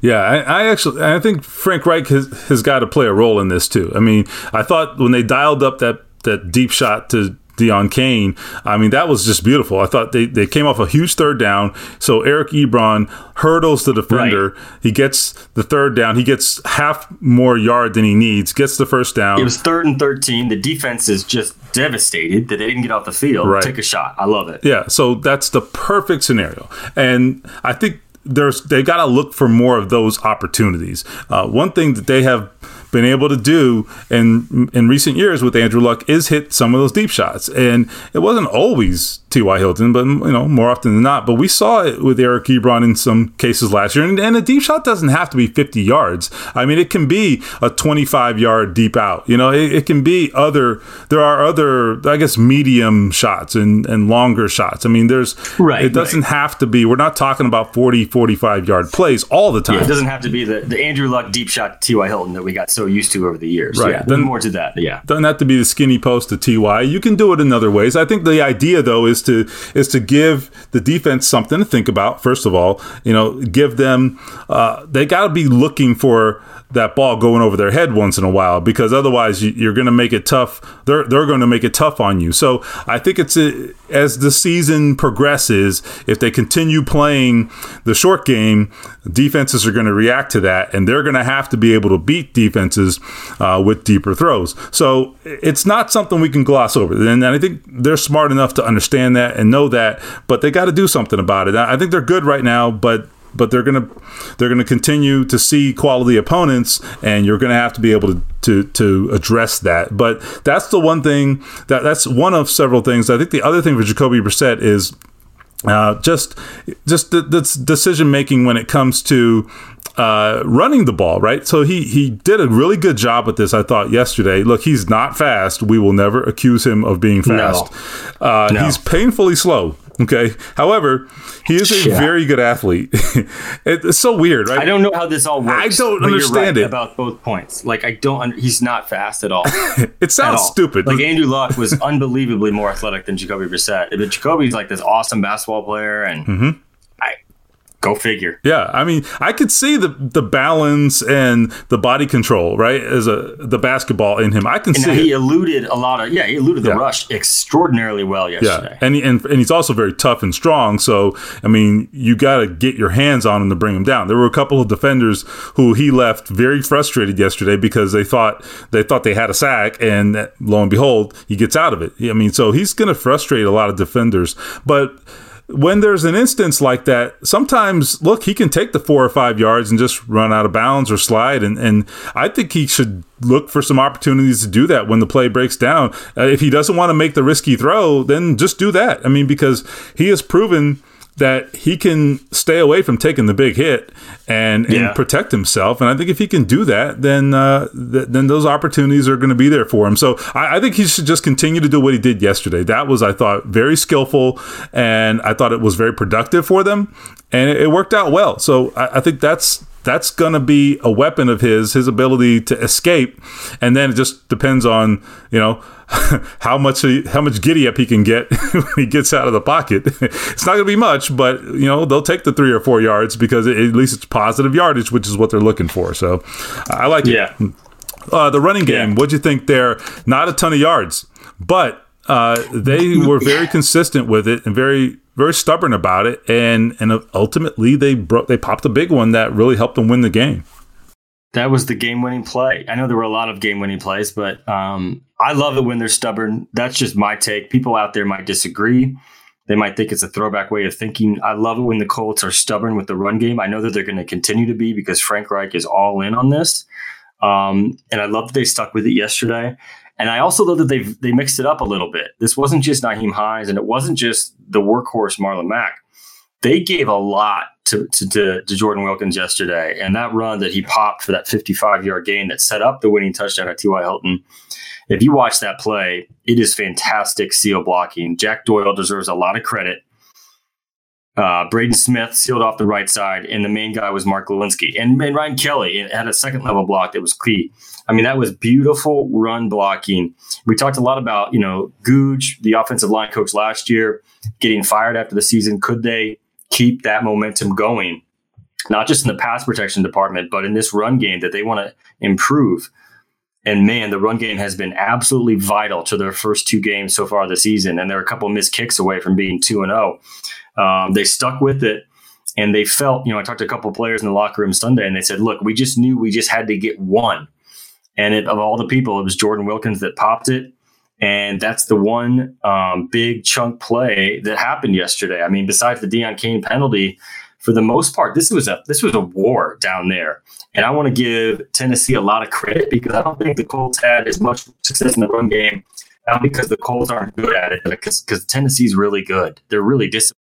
Yeah, I, I, actually I think Frank Reich has, has got to play a role in this too. I mean, I thought when they dialed up that that deep shot to Deon Cain. I mean, that was just beautiful. I thought they, they came off a huge third down. So Eric Ebron hurdles the defender. Right. He gets the third down. He gets half more yard than he needs, gets the first down. It was third and 13. The defense is just devastated that they didn't get off the field. Right. Take a shot. I love it. Yeah. So that's the perfect scenario. And I think there's they got to look for more of those opportunities. Uh, one thing that they have been able to do in in recent years with Andrew Luck is hit some of those deep shots. And it wasn't always T.Y. Hilton, but you know more often than not. But we saw it with Eric Ebron in some cases last year. And, and a deep shot doesn't have to be 50 yards. I mean, it can be a 25 yard deep out. You know, it, it can be other. There are other, I guess, medium shots and and longer shots. I mean, there's right. It doesn't right. have to be. We're not talking about 40, 45 yard plays all the time. Yeah, it doesn't have to be the, the Andrew Luck deep shot T.Y. Hilton that we got so used to over the years. Right. Yeah, then more to that. Yeah. Doesn't have to be the skinny post to Ty. You can do it in other ways. I think the idea though is to is to give the defense something to think about. First of all, you know, give them uh, they got to be looking for that ball going over their head once in a while because otherwise you're going to make it tough. They're they're going to make it tough on you. So I think it's a, as the season progresses, if they continue playing the short game, defenses are going to react to that, and they're going to have to be able to beat defenses uh, with deeper throws. So it's not something we can gloss over. And I think they're smart enough to understand that and know that, but they got to do something about it. I think they're good right now, but but they're gonna they're gonna continue to see quality opponents, and you're gonna have to be able to to to address that. But that's the one thing that that's one of several things. I think the other thing for Jacoby Brissett is uh, just just the, decision making when it comes to uh, running the ball, right? So he he did a really good job with this. I thought yesterday. Look, he's not fast. We will never accuse him of being fast. No. Uh, no. He's painfully slow. Okay. However, he is a yeah. very good athlete. [LAUGHS] it's so weird, right? I don't know how this all works. I don't understand right it about both points. Like I don't. Un- he's not fast at all. [LAUGHS] it sounds all. stupid. Like Andrew Luck was [LAUGHS] unbelievably more athletic than Jacoby Brissett. But Jacoby's like this awesome basketball player, and mm-hmm. Go figure. Yeah, I mean, I could see the the balance and the body control, right? As a the basketball in him, I can and see. He it. eluded a lot of yeah, he eluded the yeah. rush extraordinarily well yesterday. Yeah, and, he, and and he's also very tough and strong. So I mean, you got to get your hands on him to bring him down. There were a couple of defenders who he left very frustrated yesterday because they thought they thought they had a sack, and lo and behold, he gets out of it. I mean, so he's going to frustrate a lot of defenders, but when there's an instance like that, sometimes look, he can take the four or five yards and just run out of bounds or slide. And, and I think he should look for some opportunities to do that when the play breaks down. Uh, if he doesn't want to make the risky throw, then just do that. I mean, because he has proven that he can stay away from taking the big hit and, yeah. and protect himself. And I think if he can do that, then uh, th- then those opportunities are going to be there for him. So I, I, think he should just continue to do what he did yesterday. That was, I thought, very skillful, and I thought it was very productive for them, and it, it worked out well. So I, I think that's that's going to be a weapon of his, his ability to escape. And then it just depends on, you know, [LAUGHS] how much how much giddy up he can get [LAUGHS] when he gets out of the pocket. [LAUGHS] it's not going to be much, but you know they'll take the three or four yards because it, at least it's positive yardage, which is what they're looking for. So I like yeah. it. Uh, the running game, yeah. what'd you think there? Not a ton of yards, but uh, they were very consistent with it and very very stubborn about it, and and ultimately they they popped a big one that really helped them win the game. That was the game winning play. I know there were a lot of game winning plays, but um, I love it when they're stubborn. That's just my take. People out there might disagree. They might think it's a throwback way of thinking. I love it when the Colts are stubborn with the run game. I know that they're going to continue to be because Frank Reich is all in on this. Um, and I love that they stuck with it yesterday. And I also love that they they mixed it up a little bit. This wasn't just Nyheim Hines, and it wasn't just the workhorse Marlon Mack. They gave a lot to, to, to, to Jordan Wilkins yesterday, and that run that he popped for that 55 yard gain that set up the winning touchdown at T.Y. Hilton. If you watch that play, it is fantastic seal blocking. Jack Doyle deserves a lot of credit Uh, Braden Smith sealed off the right side, and the main guy was Mark Glowinski. And, and Ryan Kelly had a second level block that was key. I mean, that was beautiful run blocking. We talked a lot about, you know, Googe, the offensive line coach last year, getting fired after the season. Could they keep that momentum going? Not just in the pass protection department, but in this run game that they want to improve. And man, the run game has been absolutely vital to their first two games so far this season. And they're a couple missed kicks away from being 2 and 0. Um, they stuck with it and they felt, you know, I talked to a couple players in the locker room Sunday and they said, look, we just knew we just had to get one. And it, of all the people, it was Jordan Wilkins that popped it. And that's the one um, big chunk play that happened yesterday. I mean, besides the Deon Cain penalty, for the most part, this was a this was a war down there. And I want to give Tennessee a lot of credit because I don't think the Colts had as much success in the run game, not because the Colts aren't good at it, because because Tennessee's really good. They're really disciplined.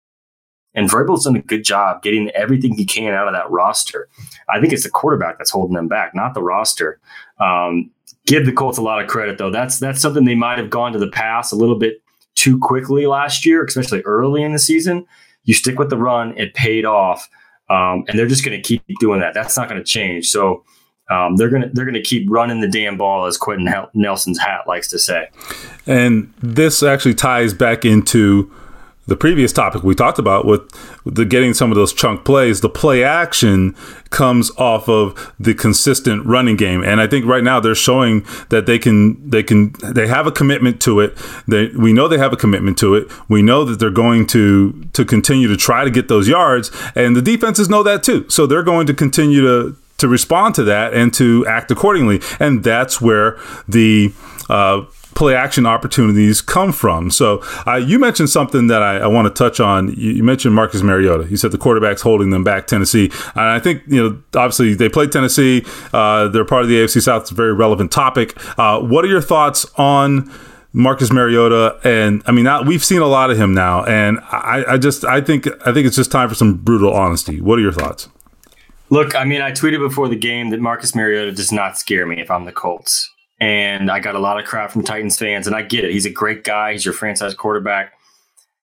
And Vrabel's done a good job getting everything he can out of that roster. I think it's the quarterback that's holding them back, not the roster. Um, give the Colts a lot of credit, though. That's that's something they might have gone to the pass a little bit too quickly last year, especially early in the season. You stick with the run; it paid off, um, and they're just going to keep doing that. That's not going to change. So. Um, they're gonna they're gonna keep running the damn ball, as Quenton Nelson's hat likes to say. And this actually ties back into the previous topic we talked about with the getting some of those chunk plays, the play action comes off of the consistent running game. And I think right now they're showing that they can they can they have a commitment to it. They we know they have a commitment to it. We know that they're going to to continue to try to get those yards and the defenses know that too. So they're going to continue to to respond to that and to act accordingly. And that's where the uh, play action opportunities come from. So uh, you mentioned something that I, I want to touch on. You, you, mentioned Marcus Mariota. You said the quarterback's holding them back, Tennessee. And I think you know, obviously they played Tennessee. Uh, they're part of the AFC South. It's a very relevant topic. Uh, what are your thoughts on? Marcus Mariota, and I mean, we've seen a lot of him now, and I, I just, I think, I think it's just time for some brutal honesty. What are your thoughts? Look, I mean, I tweeted before the game that Marcus Mariota does not scare me if I'm the Colts and I got a lot of crap from Titans fans, and I get it. He's a great guy. He's your franchise quarterback.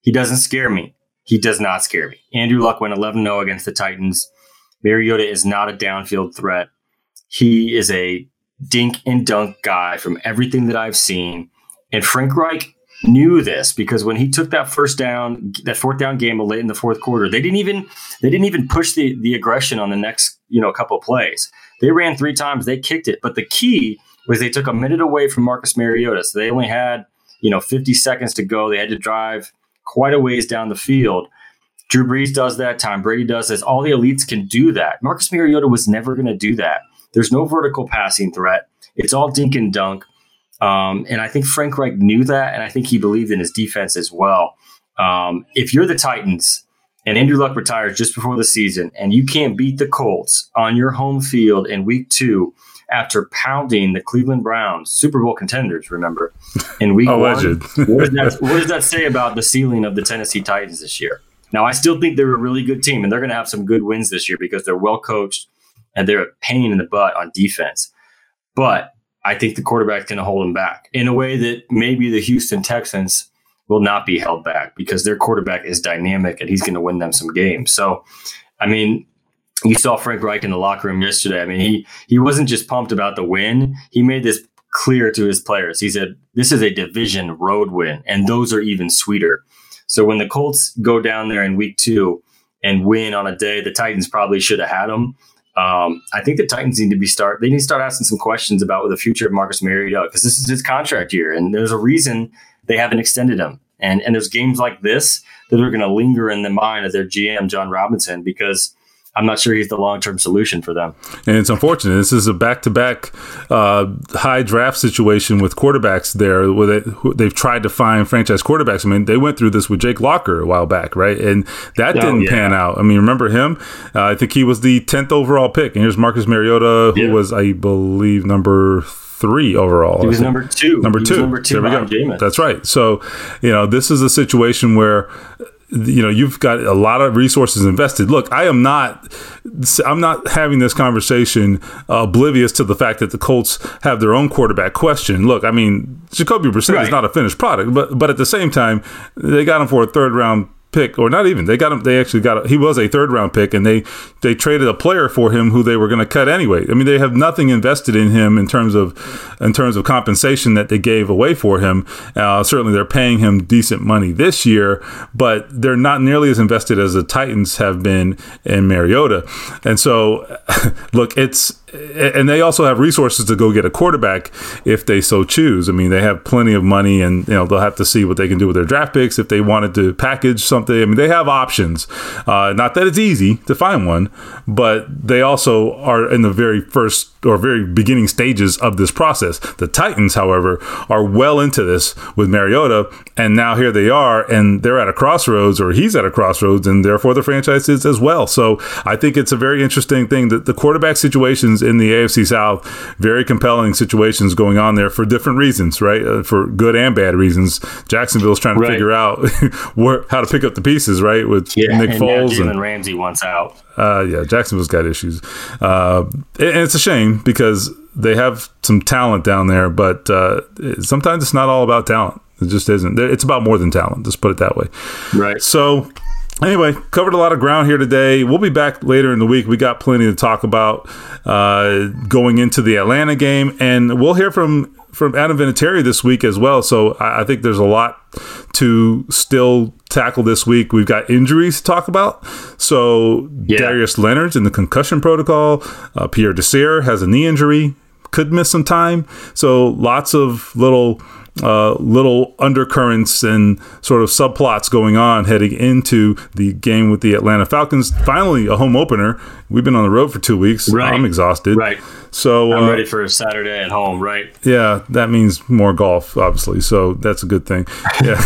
He doesn't scare me. He does not scare me. Andrew Luck went 11 0 against the Titans. Mariota is not a downfield threat. He is a dink and dunk guy from everything that I've seen. And Frank Reich knew this because when he took that first down, that fourth down game late in the fourth quarter, they didn't even they didn't even push the the aggression on the next you know couple plays. They ran three times, they kicked it, but the key was they took a minute away from Marcus Mariota. So they only had, you know, 50 seconds to go. They had to drive quite a ways down the field. Drew Brees does that. Tom Brady does this. All the elites can do that. Marcus Mariota was never going to do that. There's no vertical passing threat. It's all dink and dunk. Um, and I think Frank Reich knew that, and I think he believed in his defense as well. Um, if you're the Titans and Andrew Luck retires just before the season, and you can't beat the Colts on your home field in week two, after pounding the Cleveland Browns, Super Bowl contenders, remember, in week one. what, does that, what does that say about the ceiling of the Tennessee Titans this year? Now, I still think they're a really good team, and they're going to have some good wins this year because they're well coached and they're a pain in the butt on defense. But I think the quarterback's going to hold them back in a way that maybe the Houston Texans will not be held back because their quarterback is dynamic and he's going to win them some games. So, I mean, you saw Frank Reich in the locker room yesterday. I mean, he he wasn't just pumped about the win. He made this clear to his players. He said, "This is a division road win, and those are even sweeter." So when the Colts go down there in week two and win on a day the Titans probably should have had them, um, I think the Titans need to be start. They need to start asking some questions about the future of Marcus Mariota because this is his contract year, and there's a reason they haven't extended him. And and there's games like this that are going to linger in the mind of their GM Jon Robinson because I'm not sure he's the long term solution for them. And it's unfortunate. This is a back to back high draft situation with quarterbacks there where they, have tried to find franchise quarterbacks. I mean, they went through this with Jake Locker a while back, right? And that oh, didn't yeah. pan out. I mean, remember him? Uh, I think he was the 10th overall pick. And here's Marcus Mariota, who yeah. was, I believe, number three overall. He was number two. Number two. Number two. There we go. Jameis. That's right. So, you know, this is a situation where you know you've got a lot of resources invested look i am not i'm not having this conversation uh, oblivious to the fact that the colts have their own quarterback question look i mean jacoby brissett right. is not a finished product but but at the same time they got him for a third round pick, or not even. They got him. They actually got. He was a third round pick, and they they traded a player for him who they were going to cut anyway. I mean, they have nothing invested in him in terms of in terms of compensation that they gave away for him. Uh, certainly, they're paying him decent money this year, but they're not nearly as invested as the Titans have been in Mariota. And so, [LAUGHS] look, it's and they also have resources to go get a quarterback if they so choose. I mean, they have plenty of money, and you know they'll have to see what they can do with their draft picks if they wanted to package something. I mean, they have options. Uh, not that it's easy to find one, but they also are in the very first or very beginning stages of this process. The Titans, however, are well into this with Mariota, and now here they are, and they're at a crossroads, or he's at a crossroads, and therefore the franchise is as well. So I think it's a very interesting thing that the quarterback situations in the AFC South, very compelling situations going on there for different reasons, right? Uh, for good and bad reasons. Jacksonville's trying to right. figure out [LAUGHS] where, how to pick up the pieces, right? With yeah, Nick and Foles and Ramsey wants out. Uh, yeah, Jacksonville's got issues, uh, and it's a shame because they have some talent down there, but uh, sometimes it's not all about talent. It just isn't. It's about more than talent. Just put it that way. Right. So anyway, covered a lot of ground here today. We'll be back later in the week. We got plenty to talk about uh, going into the Atlanta game, and we'll hear from from Adam Vinatieri this week as well. So I, I think there's a lot to still tackle this week. We've got injuries to talk about. So yeah. Darius Leonard's in the concussion protocol. Uh, Pierre Desir has a knee injury, could miss some time. So lots of little uh, little undercurrents and sort of subplots going on heading into the game with the Atlanta Falcons. Finally, a home opener. We've been on the road for two weeks. Right. I'm exhausted. Right. So I'm uh, ready for a Saturday at home. Right. Yeah, that means more golf, obviously. So that's a good thing. [LAUGHS] Yeah.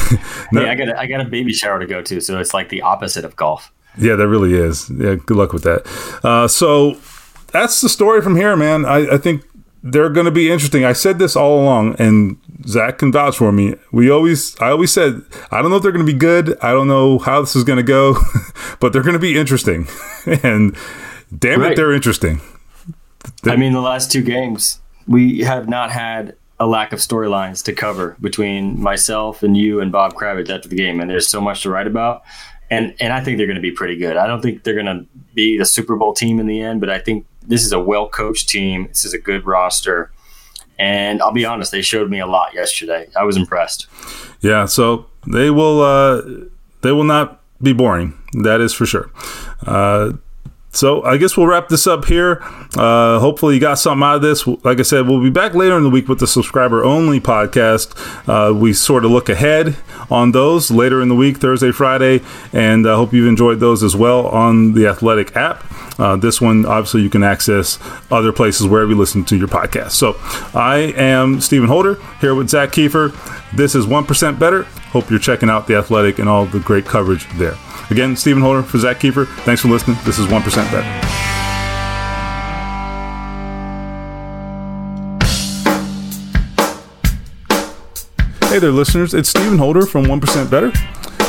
no, I got a, I got a baby shower to go to, so it's like the opposite of golf. Yeah, that really is. Yeah, good luck with that. Uh, so that's the story from here, man. I, I think they're going to be interesting. I said this all along, and Zak can vouch for me. We always, I always said, I don't know if they're going to be good. I don't know how this is going to go, [LAUGHS] but they're going to be interesting. [LAUGHS] and damn right. it, they're interesting. They're, I mean, the last two games, we have not had a lack of storylines to cover between myself and you and Bob Kravitz after the game, and there's so much to write about. And and I think they're going to be pretty good. I don't think they're going to be the Super Bowl team in the end, but I think this is a well coached team. This is a good roster. And I'll be honest, they showed me a lot yesterday. I was impressed. Yeah, so they will uh, they will not be boring. That is for sure. Uh, so I guess we'll wrap this up here. Uh, hopefully you got something out of this. Like I said, we'll be back later in the week with the subscriber only podcast. Uh, we sort of look ahead on those later in the week, Thursday, Friday, and I hope you've enjoyed those as well on the Athletic app. Uh, this one, obviously, you can access other places wherever you listen to your podcast. So I am Stephen Holder here with Zak Keefer. This is 1% Better. Hope you're checking out the Athletic and all the great coverage there. Again, Stephen Holder for Zak Keefer. Thanks for listening. This is 1% Better. Hey there, listeners. It's Stephen Holder from 1% Better.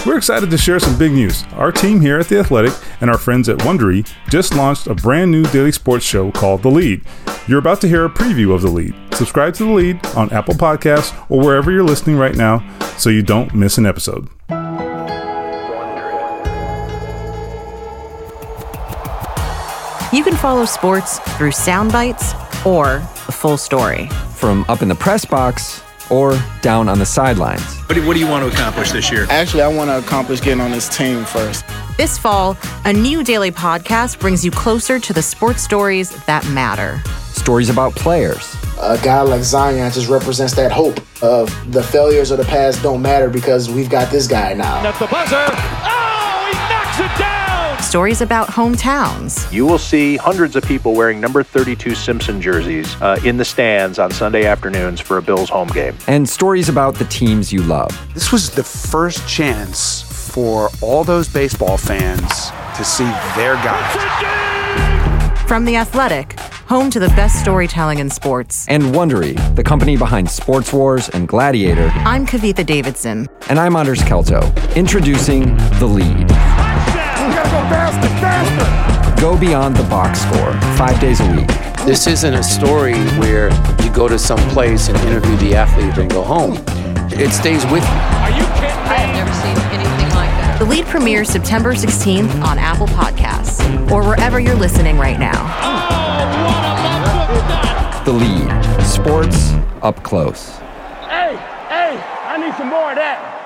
We're excited to share some big news. Our team here at The Athletic and our friends at Wondery just launched a brand new daily sports show called The Lead. You're about to hear a preview of The Lead. Subscribe to The Lead on Apple Podcasts or wherever you're listening right now so you don't miss an episode. You can follow sports through sound bites or the full story. From up in the press box or down on the sidelines. What do, what do you want to accomplish this year? Actually, I want to accomplish getting on this team first. This fall, a new daily podcast brings you closer to the sports stories that matter. Stories about players. A guy like Zion just represents that hope of the failures of the past don't matter because we've got this guy now. That's the buzzer. Oh, he knocks it down stories about hometowns. You will see hundreds of people wearing number 32 Simpson jerseys uh, in the stands on Sunday afternoons for a Bills home game. And stories about the teams you love. This was the first chance for all those baseball fans to see their guys. From The Athletic, home to the best storytelling in sports. And Wondery, the company behind Sports Wars and Gladiator. I'm Kavitha Davidson. And I'm Anders Kelto. Introducing The Lead faster, faster. Go beyond the box score, five days a week. This isn't a story where you go to some place and interview the athlete and go home. It stays with you. Are you kidding? I have never seen anything like that. The lead premieres September 16th on Apple Podcasts or wherever you're listening right now. Oh, The lead. Sports up close. Hey, hey, I need some more of that.